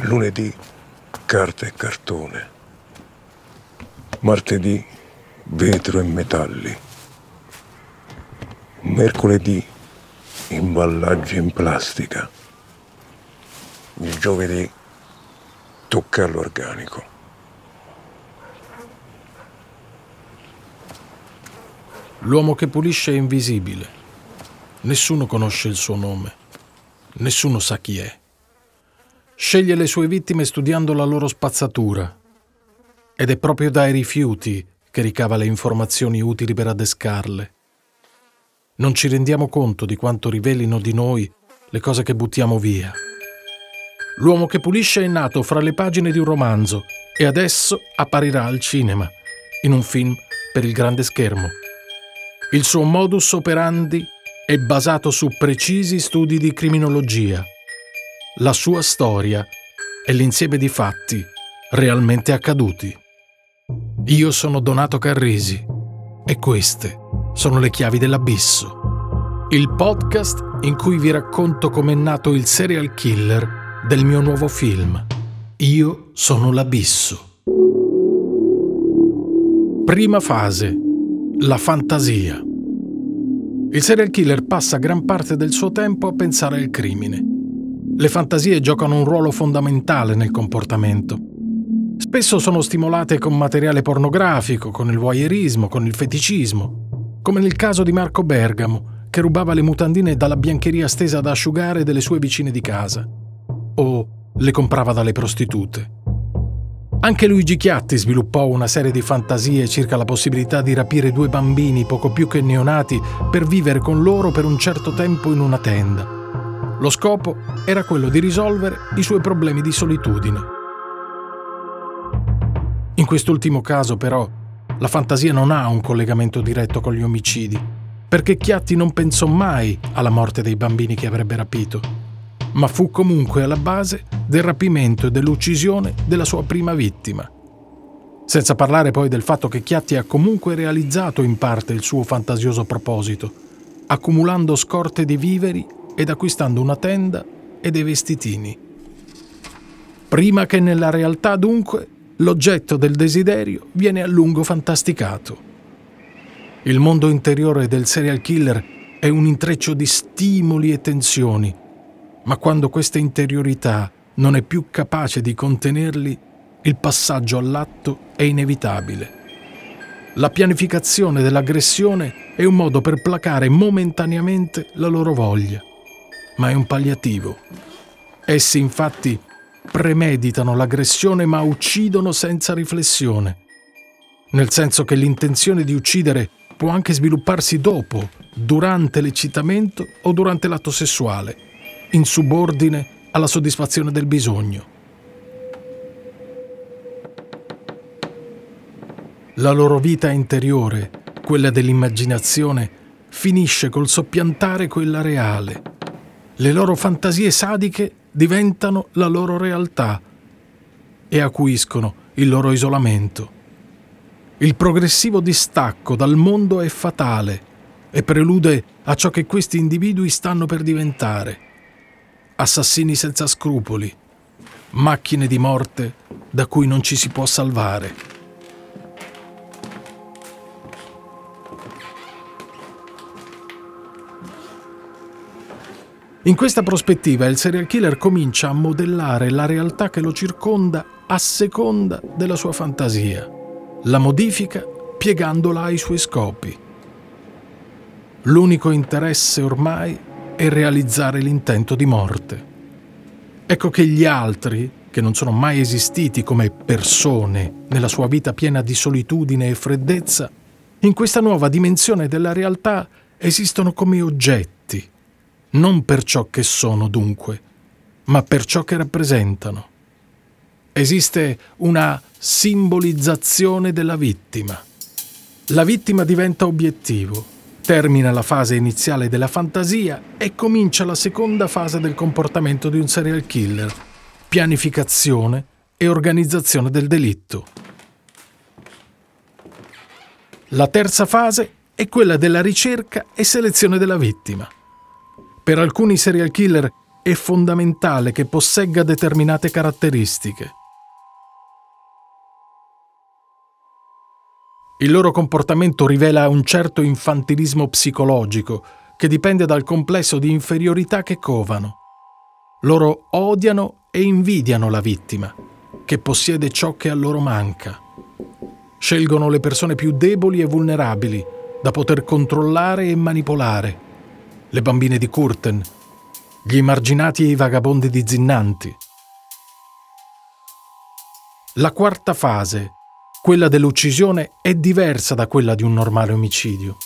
Lunedì carta e cartone. Martedì vetro e metalli. Mercoledì imballaggi in plastica. Il giovedì tocca all'organico. L'uomo che pulisce è invisibile. Nessuno conosce il suo nome. Nessuno sa chi è. Sceglie le sue vittime studiando la loro spazzatura. Ed è proprio dai rifiuti che ricava le informazioni utili per adescarle. Non ci rendiamo conto di quanto rivelino di noi le cose che buttiamo via. L'uomo che pulisce è nato fra le pagine di un romanzo e adesso apparirà al cinema, in un film per il grande schermo. Il suo modus operandi è basato su precisi studi di criminologia. La sua storia è l'insieme di fatti realmente accaduti. Io sono Donato Carrisi e queste sono le chiavi dell'abisso. Il podcast in cui vi racconto com'è nato il serial killer del mio nuovo film. Io sono l'abisso. Prima fase. La fantasia. Il serial killer passa gran parte del suo tempo a pensare al crimine. Le fantasie giocano un ruolo fondamentale nel comportamento. Spesso sono stimolate con materiale pornografico, con il voyeurismo, con il feticismo, come nel caso di Marco Bergamo, che rubava le mutandine dalla biancheria stesa ad asciugare delle sue vicine di casa, o le comprava dalle prostitute. Anche Luigi Chiatti sviluppò una serie di fantasie circa la possibilità di rapire due bambini poco più che neonati per vivere con loro per un certo tempo in una tenda. Lo scopo era quello di risolvere i suoi problemi di solitudine. In quest'ultimo caso, però, la fantasia non ha un collegamento diretto con gli omicidi, perché Chiatti non pensò mai alla morte dei bambini che avrebbe rapito ma fu comunque alla base del rapimento e dell'uccisione della sua prima vittima. Senza parlare poi del fatto che Chiatti ha comunque realizzato in parte il suo fantasioso proposito, accumulando scorte di viveri ed acquistando una tenda e dei vestitini. Prima che nella realtà dunque l'oggetto del desiderio viene a lungo fantasticato. Il mondo interiore del serial killer è un intreccio di stimoli e tensioni ma quando questa interiorità non è più capace di contenerli, il passaggio all'atto è inevitabile. La pianificazione dell'aggressione è un modo per placare momentaneamente la loro voglia, ma è un palliativo. Essi infatti premeditano l'aggressione ma uccidono senza riflessione, nel senso che l'intenzione di uccidere può anche svilupparsi dopo, durante l'eccitamento o durante l'atto sessuale in subordine alla soddisfazione del bisogno. La loro vita interiore, quella dell'immaginazione, finisce col soppiantare quella reale. Le loro fantasie sadiche diventano la loro realtà e acuiscono il loro isolamento. Il progressivo distacco dal mondo è fatale e prelude a ciò che questi individui stanno per diventare assassini senza scrupoli, macchine di morte da cui non ci si può salvare. In questa prospettiva il serial killer comincia a modellare la realtà che lo circonda a seconda della sua fantasia. La modifica piegandola ai suoi scopi. L'unico interesse ormai e realizzare l'intento di morte. Ecco che gli altri, che non sono mai esistiti come persone nella sua vita piena di solitudine e freddezza, in questa nuova dimensione della realtà esistono come oggetti, non per ciò che sono dunque, ma per ciò che rappresentano. Esiste una simbolizzazione della vittima. La vittima diventa obiettivo, Termina la fase iniziale della fantasia e comincia la seconda fase del comportamento di un serial killer, pianificazione e organizzazione del delitto. La terza fase è quella della ricerca e selezione della vittima. Per alcuni serial killer è fondamentale che possegga determinate caratteristiche. Il loro comportamento rivela un certo infantilismo psicologico che dipende dal complesso di inferiorità che covano. Loro odiano e invidiano la vittima, che possiede ciò che a loro manca. Scelgono le persone più deboli e vulnerabili da poter controllare e manipolare. Le bambine di Curten, gli emarginati e i vagabondi di Zinnanti. La quarta fase quella dell'uccisione è diversa da quella di un normale omicidio.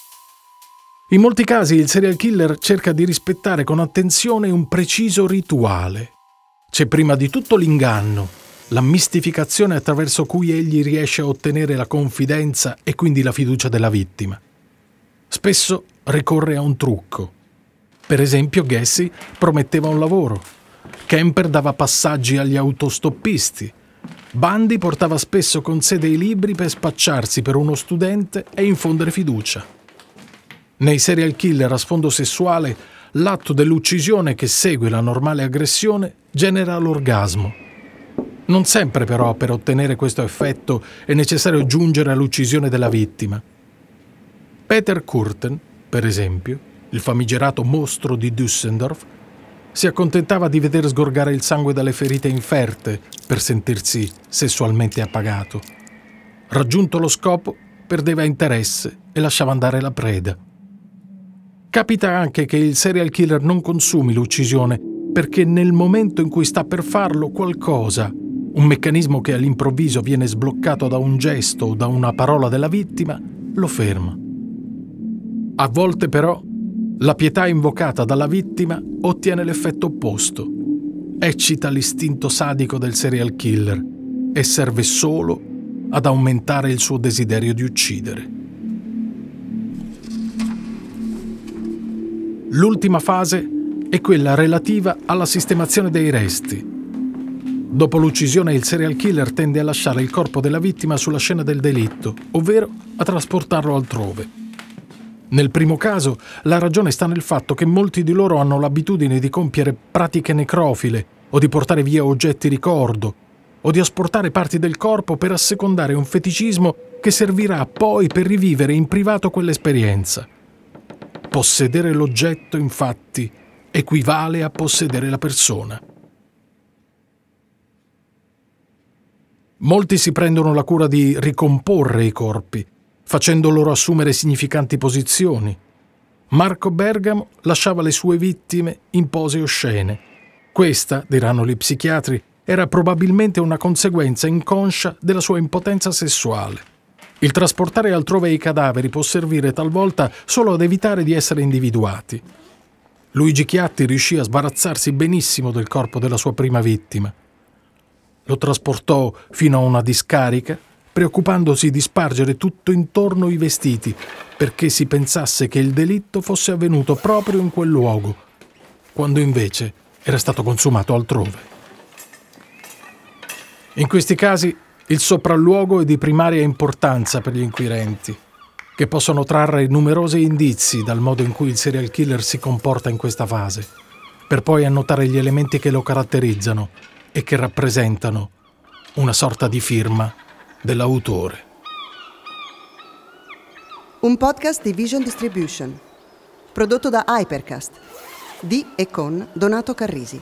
In molti casi il serial killer cerca di rispettare con attenzione un preciso rituale. C'è prima di tutto l'inganno, la mistificazione attraverso cui egli riesce a ottenere la confidenza e quindi la fiducia della vittima. Spesso ricorre a un trucco. Per esempio, Gessi prometteva un lavoro. Kemper dava passaggi agli autostoppisti Bandi portava spesso con sé dei libri per spacciarsi per uno studente e infondere fiducia. Nei serial killer a sfondo sessuale, l'atto dell'uccisione che segue la normale aggressione genera l'orgasmo. Non sempre però per ottenere questo effetto è necessario giungere all'uccisione della vittima. Peter Kurten, per esempio, il famigerato mostro di Düsseldorf, si accontentava di veder sgorgare il sangue dalle ferite inferte per sentirsi sessualmente appagato. Raggiunto lo scopo, perdeva interesse e lasciava andare la preda. Capita anche che il serial killer non consumi l'uccisione perché nel momento in cui sta per farlo qualcosa, un meccanismo che all'improvviso viene sbloccato da un gesto o da una parola della vittima, lo ferma. A volte però la pietà invocata dalla vittima ottiene l'effetto opposto. Eccita l'istinto sadico del serial killer e serve solo ad aumentare il suo desiderio di uccidere. L'ultima fase è quella relativa alla sistemazione dei resti. Dopo l'uccisione il serial killer tende a lasciare il corpo della vittima sulla scena del delitto, ovvero a trasportarlo altrove. Nel primo caso, la ragione sta nel fatto che molti di loro hanno l'abitudine di compiere pratiche necrofile o di portare via oggetti ricordo o di asportare parti del corpo per assecondare un feticismo che servirà poi per rivivere in privato quell'esperienza. Possedere l'oggetto, infatti, equivale a possedere la persona. Molti si prendono la cura di ricomporre i corpi, facendo loro assumere significanti posizioni. Marco Bergamo lasciava le sue vittime in pose oscene. Questa, diranno gli psichiatri, era probabilmente una conseguenza inconscia della sua impotenza sessuale. Il trasportare altrove i cadaveri può servire talvolta solo ad evitare di essere individuati. Luigi Chiatti riuscì a sbarazzarsi benissimo del corpo della sua prima vittima. Lo trasportò fino a una discarica preoccupandosi di spargere tutto intorno i vestiti, perché si pensasse che il delitto fosse avvenuto proprio in quel luogo, quando invece era stato consumato altrove. In questi casi il sopralluogo è di primaria importanza per gli inquirenti, che possono trarre numerosi indizi dal modo in cui il serial killer si comporta in questa fase, per poi annotare gli elementi che lo caratterizzano e che rappresentano una sorta di firma dell'autore. Un podcast di Vision Distribution, prodotto da Hypercast, di e con Donato Carrisi.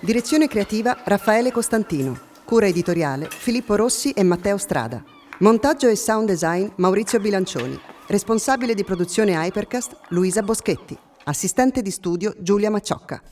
Direzione creativa Raffaele Costantino, cura editoriale Filippo Rossi e Matteo Strada. Montaggio e sound design Maurizio Bilancioni. Responsabile di produzione Hypercast Luisa Boschetti. Assistente di studio Giulia Macciocca.